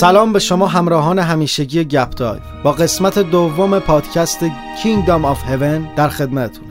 سلام به شما همراهان همیشگی گپ دایو. با قسمت دوم پادکست Kingdom of Heaven در خدمتتون.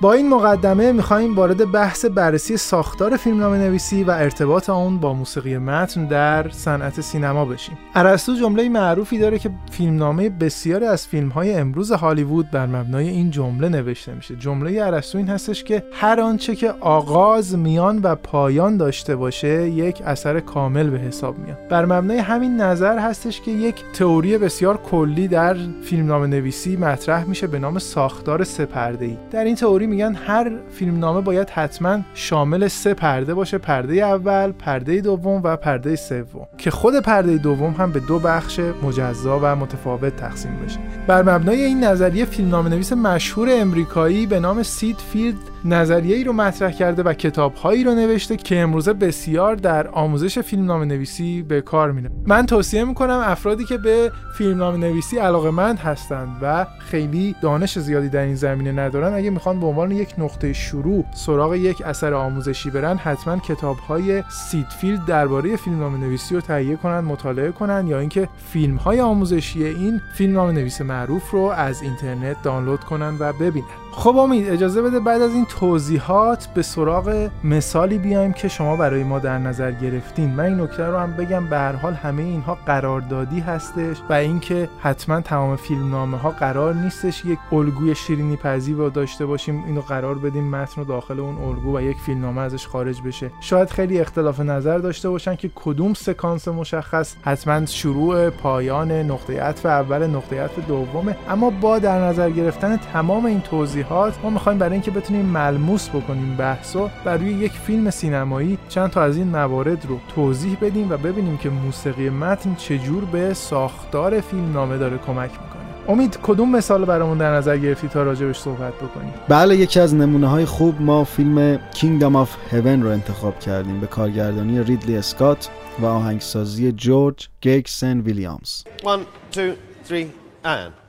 با این مقدمه می‌خوایم وارد بحث بررسی ساختار فیلمنامه نویسی و ارتباط آن با موسیقی متن در صنعت سینما بشیم. ارسطو جمله معروفی داره که فیلمنامه بسیاری از فیلم‌های امروز هالیوود بر مبنای این جمله نوشته میشه. جمله ارسطو این هستش که هر آنچه که آغاز، میان و پایان داشته باشه یک اثر کامل به حساب میاد. بر مبنای همین نظر هستش که یک تئوری بسیار کلی در فیلمنامه نویسی مطرح میشه به نام ساختار سه‌پرده‌ای. در این تئوری میگن هر فیلمنامه باید حتما شامل سه پرده باشه پرده اول پرده دوم و پرده سوم که خود پرده دوم هم به دو بخش مجزا و متفاوت تقسیم بشه. بر مبنای این نظریه فیلمنامه نویس مشهور امریکایی به نام سید فیلد نظریه ای رو مطرح کرده و کتاب هایی رو نوشته که امروزه بسیار در آموزش فیلمنامه نویسی به کار میره. من توصیه می‌کنم افرادی که به فیلمنامه نویسی علاقه هستند و خیلی دانش زیادی در این زمینه ندارن اگه می‌خوان به عنوان یک نقطه شروع سراغ یک اثر آموزشی برن حتما کتاب های سیدفیلد درباره فیلمنامه نویسی رو تهیه کنن مطالعه کنن یا اینکه فیلم های آموزشی این فیلمنامه نویس معروف رو از اینترنت دانلود کنن و ببینن. خب امید اجازه بده بعد از این توضیحات به سراغ مثالی بیایم که شما برای ما در نظر گرفتین. من این نکته رو هم بگم به هر حال همه اینها قراردادی هستش و اینکه حتما تمام فیلمنامه ها قرار نیستش یک الگوی شیرینی پزی رو داشته باشیم اینو قرار بدیم متن رو داخل اون الگو و یک فیلمنامه ازش خارج بشه. شاید خیلی اختلاف نظر داشته باشن که کدوم سکانس مشخص. حتما شروع پایان نقطه عطف اول نقطه عطف دومه. اما با در نظر گرفتن تمام این توضیحات ما می‌خوایم برای اینکه بتونیم ملموس بکنیم بحثو بر روی یک فیلم سینمایی چند تا از این موارد رو توضیح بدیم و ببینیم که موسیقی متن چجور به ساختار فیلم نامه داره کمک می‌کنه. امید کدوم مثال برامون در نظر گرفتی تا راجبش صحبت بکنیم؟ بله یکی از نمونه های خوب ما فیلم Kingdom of Heaven رو انتخاب کردیم به کارگردانی ریدلی اسکات و آهنگسازی جورج گیکسن ویلیامز 1 2 3 and.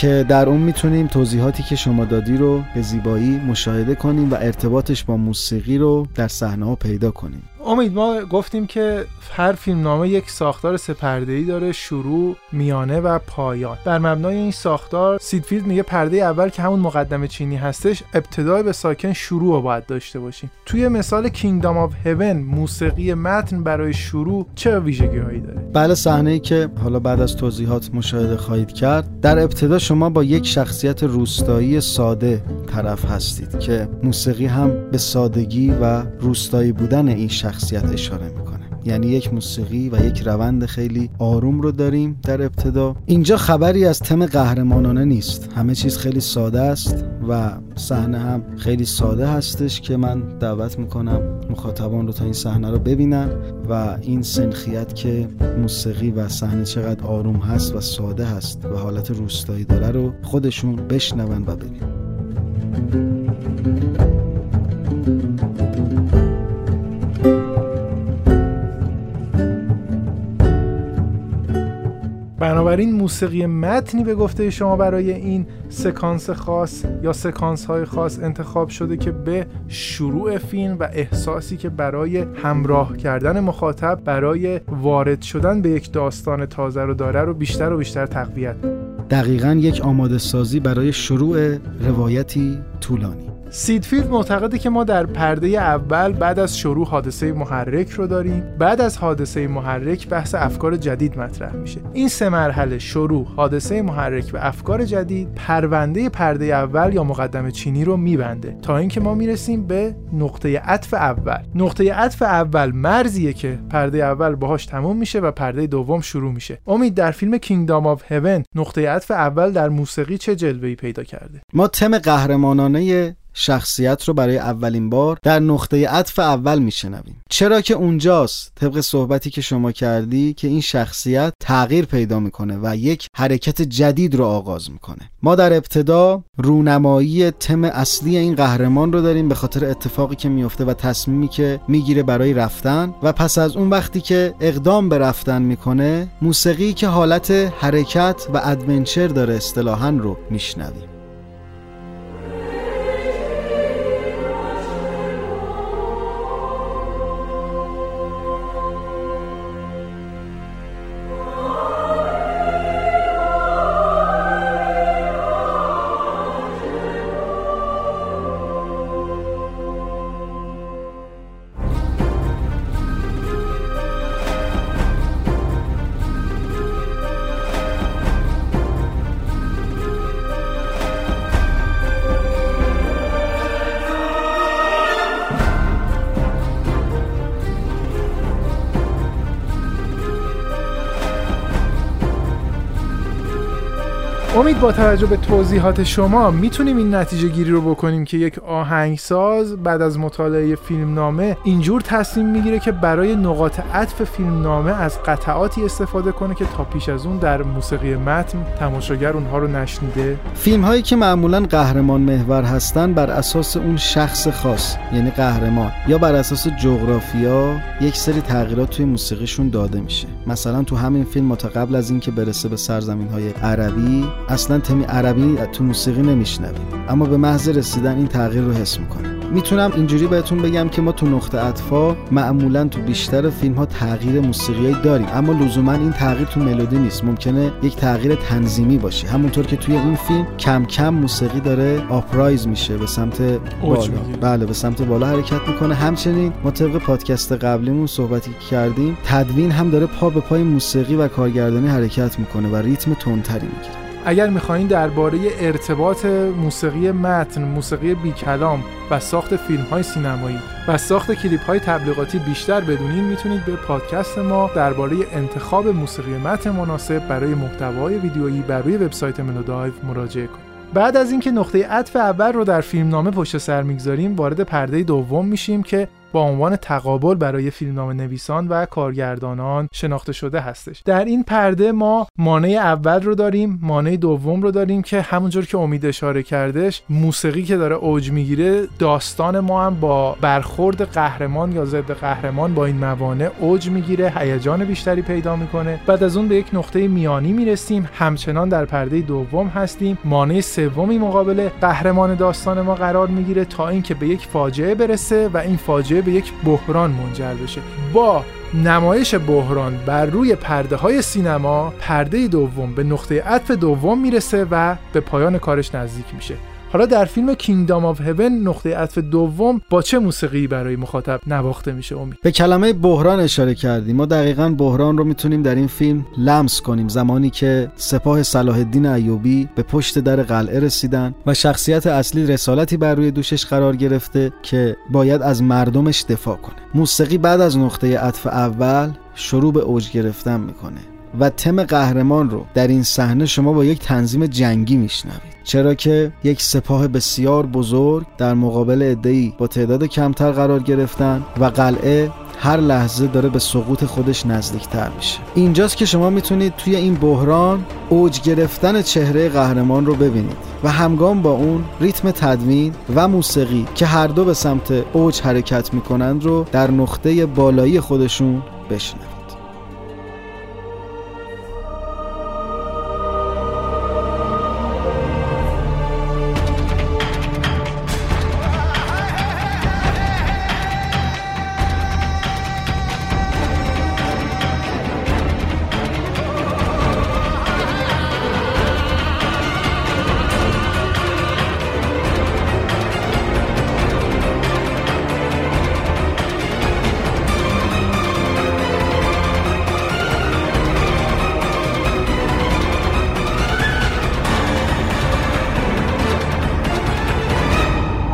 که در اون می‌تونیم توضیحاتی که شما دادی رو به زیبایی مشاهده کنیم و ارتباطش با موسیقی رو در صحنه ها پیدا کنیم. امید ما گفتیم که هر فیلم نامه یک ساختار ای داره شروع میانه و پایان. بر مبنای این ساختار سیدفیلد میگه پرده اول که همون مقدمه چینی هستش ابتدای به ساکن شروع رو باید داشته باشیم. توی مثال کینگدام آف هیون موسیقی متن برای شروع چه ویژگی هایی داره؟ بله صحنه ای که حالا بعد از توضیحات مشاهده خواهید کرد در ابتدا شما با یک شخصیت روستایی ساده طرف هستید که موسیقی هم به سادگی و روستایی بودن این شخصیت اشاره می‌کنه. یعنی یک موسیقی و یک روند خیلی آروم رو داریم در ابتدا. اینجا خبری از تم قهرمانانه نیست. همه چیز خیلی ساده است و صحنه هم خیلی ساده هستش که من دعوت می‌کنم مخاطبان رو تا این صحنه رو ببینن و این سنخیت که موسیقی و صحنه چقدر آروم هست و ساده هست و حالت روستایی داره رو خودشون بشنون و ببینن. بنابراین موسیقی متنی به گفته شما برای این سکانس خاص یا سکانس های خاص انتخاب شده که به شروع فیلم و احساسی که برای همراه کردن مخاطب برای وارد شدن به یک داستان تازه رو داره رو بیشتر و بیشتر تقویت. دقیقا یک آماده سازی برای شروع روایتی طولانی. سیدفیلد معتقده که ما در پرده اول بعد از شروع حادثه محرک رو داریم. بعد از حادثه محرک بحث افکار جدید مطرح میشه. این سه مرحله شروع حادثه محرک و افکار جدید پرونده پرده اول یا مقدمه چینی رو میبنده. تا اینکه ما می‌رسیم به نقطه عطف اول. نقطه عطف اول مرزیه که پرده اول باهاش تموم میشه و پرده دوم شروع میشه. امید در فیلم Kingdom of Heaven نقطه عطف اول در موسیقی چه جلوه‌ای پیدا کرده؟ ما تم قهرمانانه شخصیت رو برای اولین بار در نقطه عطف اول میشنویم. چرا که اونجاست طبق صحبتی که شما کردی که این شخصیت تغییر پیدا می‌کنه و یک حرکت جدید رو آغاز می‌کنه. ما در ابتدا رونمایی تم اصلی این قهرمان رو داریم به خاطر اتفاقی که میفته و تصمیمی که می‌گیره برای رفتن و پس از اون وقتی که اقدام به رفتن می‌کنه موسیقی که حالت حرکت و ادونچر داره اصطلاحا رو میشنویم. امید با توجه به توضیحات شما می‌تونیم این نتیجه گیری رو بکنیم که یک آهنگساز بعد از مطالعه فیلمنامه اینجور تصمیم می‌گیره که برای نقاط عطف فیلمنامه از قطعاتی استفاده کنه که تا پیش از اون در موسیقی متن تماشاگر اونها رو نشنیده. فیلم هایی که معمولا قهرمان محور هستن بر اساس اون شخص خاص یعنی قهرمان یا بر اساس جغرافیا یک سری تغییرات توی موسیقیشون داده میشه. مثلا تو همین فیلم ما قبل از اینکه برسه به سرزمین های عربی اصلا تمی عربی تو موسیقی نمیشنویم. اما به محض رسیدن این تغییر رو حس می‌کنه می‌تونم اینجوری بهتون بگم که ما تو نقطه اطفا معمولا تو بیشتر فیلم ها تغییر موسیقی داریم. اما لزوما این تغییر تو ملودی نیست. ممکنه یک تغییر تنظیمی باشه. همونطور که توی این فیلم کم کم موسیقی داره آپرایز میشه به سمت بالا. بله به سمت بالا حرکت می‌کنه. همچنین ما طبق پادکست قبلیمون صحبتی کردیم تدوین هم داره پا به پای موسیقی و کارگردانی حرکت می‌کنه و ریتم تندتری می‌گیره. اگر می‌خواهید درباره ارتباط موسیقی متن، موسیقی بی کلام و ساخت فیلم های سینمایی و ساخت کلیپ های تبلیغاتی بیشتر بدونید می‌تونید به پادکست ما درباره انتخاب موسیقی متن مناسب برای محتوای ویدیویی بر روی وبسایت منودایو مراجعه کنید. بعد از اینکه نقطه عطف اول رو در فیلمنامه پشت سر می‌گذاریم وارد پرده دوم میشیم که با عنوان تقابل برای فیلمنامه نویسان و کارگردانان شناخته شده هستش. در این پرده ما مانع اول رو داریم مانع دوم رو داریم که همونجور که امید اشاره کردش موسیقی که داره اوج می‌گیره داستان ما هم با برخورد قهرمان یا ضد قهرمان با این موانع اوج می‌گیره هیجان بیشتری پیدا می‌کنه. بعد از اون به یک نقطه میانی می‌رسیم. همچنان در پرده دوم هستیم. مانع سومی مقابل قهرمان داستان ما قرار می‌گیره تا اینکه به یک فاجعه برسه و این فاجعه به یک بحران منجر بشه. با نمایش بحران بر روی پرده های سینما پرده دوم به نقطه عطف دوم می‌رسه و به پایان کارش نزدیک میشه. حالا در فیلم کینگدام آف هیون نقطه عطف دوم با چه موسیقی برای مخاطب نواخته میشه امید؟ به کلمه بحران اشاره کردیم. ما دقیقا بحران رو می‌تونیم در این فیلم لمس کنیم. زمانی که سپاه صلاح الدین ایوبی به پشت در قلعه رسیدن و شخصیت اصلی رسالتی بر روی دوشش قرار گرفته که باید از مردمش دفاع کنه. موسیقی بعد از نقطه عطف اول شروع به اوج گرفتن می‌کنه. و تم قهرمان رو در این صحنه شما با یک تنظیم جنگی میشنوید. چرا که یک سپاه بسیار بزرگ در مقابل ادهی با تعداد کمتر قرار گرفتن و قلعه هر لحظه داره به سقوط خودش نزدیکتر میشه. اینجاست که شما می‌تونید توی این بحران اوج گرفتن چهره قهرمان رو ببینید و همگام با اون ریتم تدوین و موسیقی که هر دو به سمت اوج حرکت می‌کنند رو در نقطه بالایی خودشون بشنوید.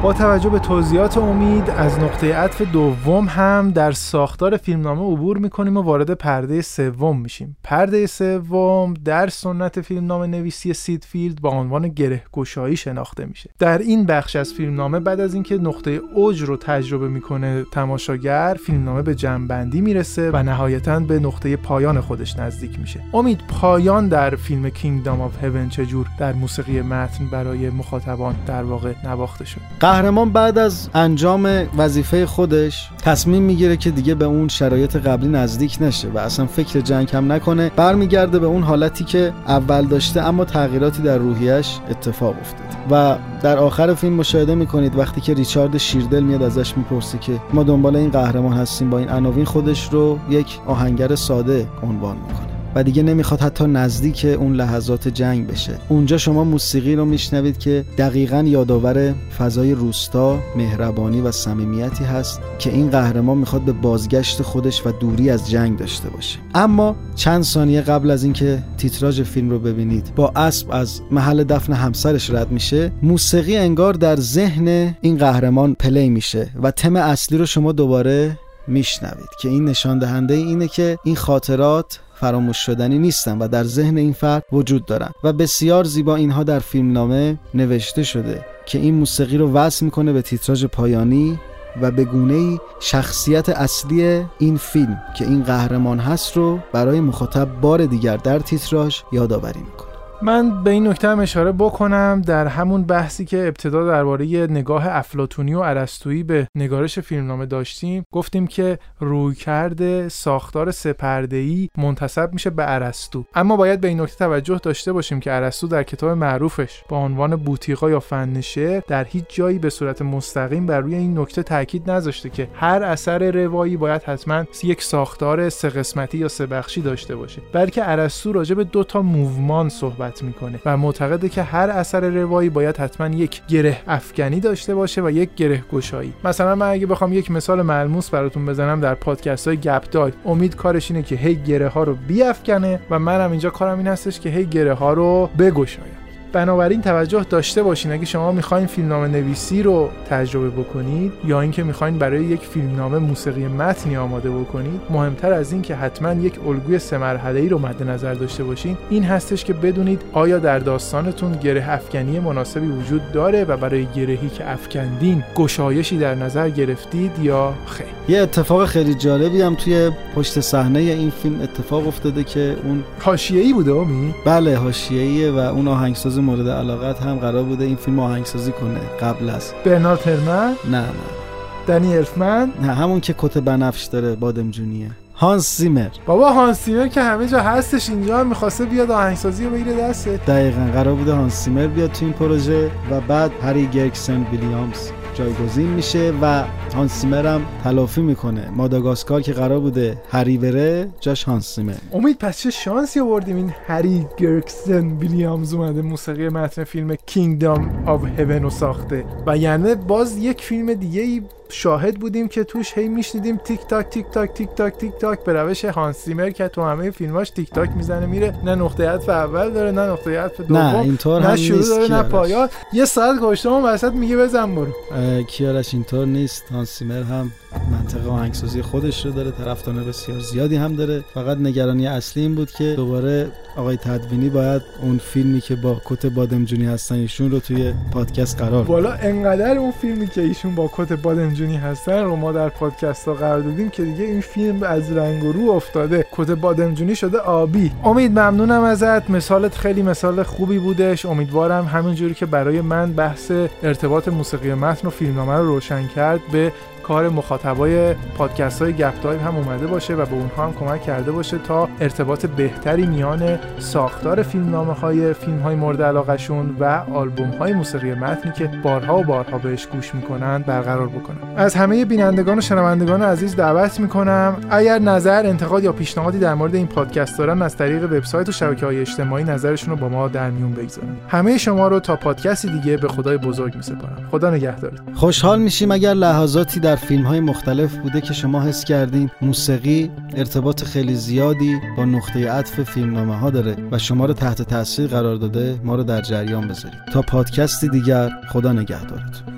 با توجه به توضیحات امید از نقطه عطف دوم هم در ساختار فیلمنامه عبور می‌کنیم و وارد پرده سوم میشیم. پرده سوم در سنت فیلمنامه نویسی سیدفیلد با عنوان گره گشایی شناخته میشه. در این بخش از فیلمنامه بعد از اینکه نقطه اوج رو تجربه می‌کنه تماشاگر فیلمنامه به جمع‌بندی می‌رسه و نهایتا به نقطه پایان خودش نزدیک میشه. امید پایان در فیلم Kingdom of Heaven چجور در موسیقی متن برای مخاطبان در واقع نواخته شد؟ قهرمان بعد از انجام وظیفه خودش تصمیم می‌گیره که دیگه به اون شرایط قبلی نزدیک نشه و اصلا فکر جنگ هم نکنه. برمیگرده به اون حالتی که اول داشته اما تغییراتی در روحیش اتفاق افتاد و در آخر فیلم مشاهده می‌کنید وقتی که ریچارد شیردل میاد ازش می‌پرسه که ما دنبال این قهرمان هستیم با این عناوین خودش رو یک آهنگر ساده عنوان می‌کنه. و دیگه نمی‌خواد حتی نزدیک اون لحظات جنگ بشه. اونجا شما موسیقی رو میشنوید که دقیقا یادآور فضای روستا مهربانی و صمیمیتی هست که این قهرمان می‌خواد به بازگشت خودش و دوری از جنگ داشته باشه. اما چند ثانیه قبل از اینکه تیتراژ فیلم رو ببینید با اسب از محل دفن همسرش رد میشه موسیقی انگار در ذهن این قهرمان پلی میشه و تم اصلی رو شما دوباره میشنوید که این نشان دهنده اینه که این خاطرات فراموش شدنی نیستن و در ذهن این فرد وجود دارن. و بسیار زیبا اینها در فیلمنامه نوشته شده که این موسیقی رو وصل می‌کنه به تیتراژ پایانی و به گونه شخصیت اصلی این فیلم که این قهرمان هست رو برای مخاطب بار دیگر در تیتراژ یادآوری می‌کنه. من به این نکته هم اشاره بکنم در همون بحثی که ابتدا درباره نگاه افلاتونی و ارسطویی به نگارش فیلمنامه داشتیم گفتیم که رویکرد ساختار سپرده‌ای منتسب میشه به ارسطو. اما باید به این نکته توجه داشته باشیم که ارسطو در کتاب معروفش با عنوان بوتیقا یا فن شعر در هیچ جایی به صورت مستقیم بر روی این نکته تاکید نذاشته که هر اثر روایی باید حتما یک ساختار سه قسمتی یا سه بخشی داشته باشه. بلکه ارسطو راجع به دو تا موومان صحبت می‌کنه. و معتقده که هر اثر روایی باید حتما یک گره افکنی داشته باشه و یک گره گشایی. مثلا من اگه بخوام یک مثال ملموس براتون بزنم در پادکست های گپ دای امید کارش اینه که هی گره ها رو بیافکنه و منم اینجا کارم این هستش که هی گره ها رو بگشایم. بنابراین توجه داشته باشین اگه شما می‌خواین فیلمنامه نویسی رو تجربه بکنید یا اینکه می‌خواین برای یک فیلمنامه موسیقی متنی آماده بکنید مهمتر از این که حتما یک الگوی سه مرحله ای رو مد نظر داشته باشین. این هستش که بدونید آیا در داستانتون گره افکنی مناسبی وجود داره و برای گرهی که افکندین گشایشی در نظر گرفتید یا خیر. یه اتفاق خیلی جالبی هم توی پشت صحنه این فیلم اتفاق افتاده که اون حاشیه‌ای بوده امی بله حاشیه‌ایه و اون آهنگساز مورد علاقت هم قرار بوده این فیلم آهنگسازی کنه. قبل از. برنارد هرمن؟ نه نه. دنی الفمن؟ نه همون که کت بنفش داره بادمجونیه هانس زیمر. بابا هانس زیمر که همه جا هستش اینجا هم می‌خواسته بیاد آهنگسازی رو بگیره دسته دقیقا قرار بوده هانس زیمر بیاد تو این پروژه و بعد هری گرکسن ویلیامز. جایگزین میشه و هانس زیمر هم تلافی می‌کنه. ماداگاسکار که قرار بوده هری بره جاش هانس زیمر. امید پس چه شانسی آوردیم؟ این هری گرگسن ویلیامز اومده موسیقی متن فیلم Kingdom of Heaven رو ساخته. و یعنی باز یک فیلم دیگه ای شاهد بودیم که توش هی میشنیدیم تیک تاک تیک تاک تیک تاک تیک تاک. به روش هانس زیمر که تو همه فیلماش تیک تاک می‌زنه میره. نه نقطه عطف اول داره نه نقطه عطف دوم. نه اینطور نه شروع نیست داره نه. پایان. یه ساعت اون وسط میگه بزن برو. کیارش اینطور نیست. هانس زیمر هم منطقه آهنگسازی خودش رو داره طرفدار بسیار زیادی هم داره. فقط نگرانی اصلی این بود که دوباره آقای تدوینی باید اون فیلمی که با کت بادمجونی هستن ایشون رو توی پادکست قرار. بالا انقدر اون فیلمی که ایشون با کت بادمجونی هستن رو ما در پادکست ها قرار دادیم که دیگه این فیلم از رنگ و رو افتاده. کت بادمجونی شده آبی. امید ممنونم ازت. مثالت خیلی مثال خوبی بودش. امیدوارم همینجوری که برای من بحث ارتباط موسیقی متن و فیلمنامه رو روشن کرد به کار مخاطبای پادکست های گپ هم اومده باشه و به اونها هم کمک کرده باشه تا ارتباط بهتری میان ساختار فیلمنامه های فیلم های مورد علاقشون و آلبوم های موسیقی متنی که بارها و بارها بهش گوش می‌کنن برقرار بکنن. از همه بینندگان و شنوندگان عزیز دعوت می‌کنم اگر نظر انتقاد یا پیشنهادی در مورد این پادکست دارن از طریق وبسایت و شبکه های اجتماعی نظرشون رو با ما در میون بگذارن. همه شما رو تا پادکستی دیگه به خدای بزرگ میسپارم. خدا نگهدارت خوشحال میشیم اگر لحظاتی در فیلم های مختلف بوده که شما حس کردین موسیقی ارتباط خیلی زیادی با نقطه عطف فیلمنامه ها داره و شما رو تحت تاثیر قرار داده ما رو در جریان بذارید. تا پادکستی دیگر خدا نگهدارتون.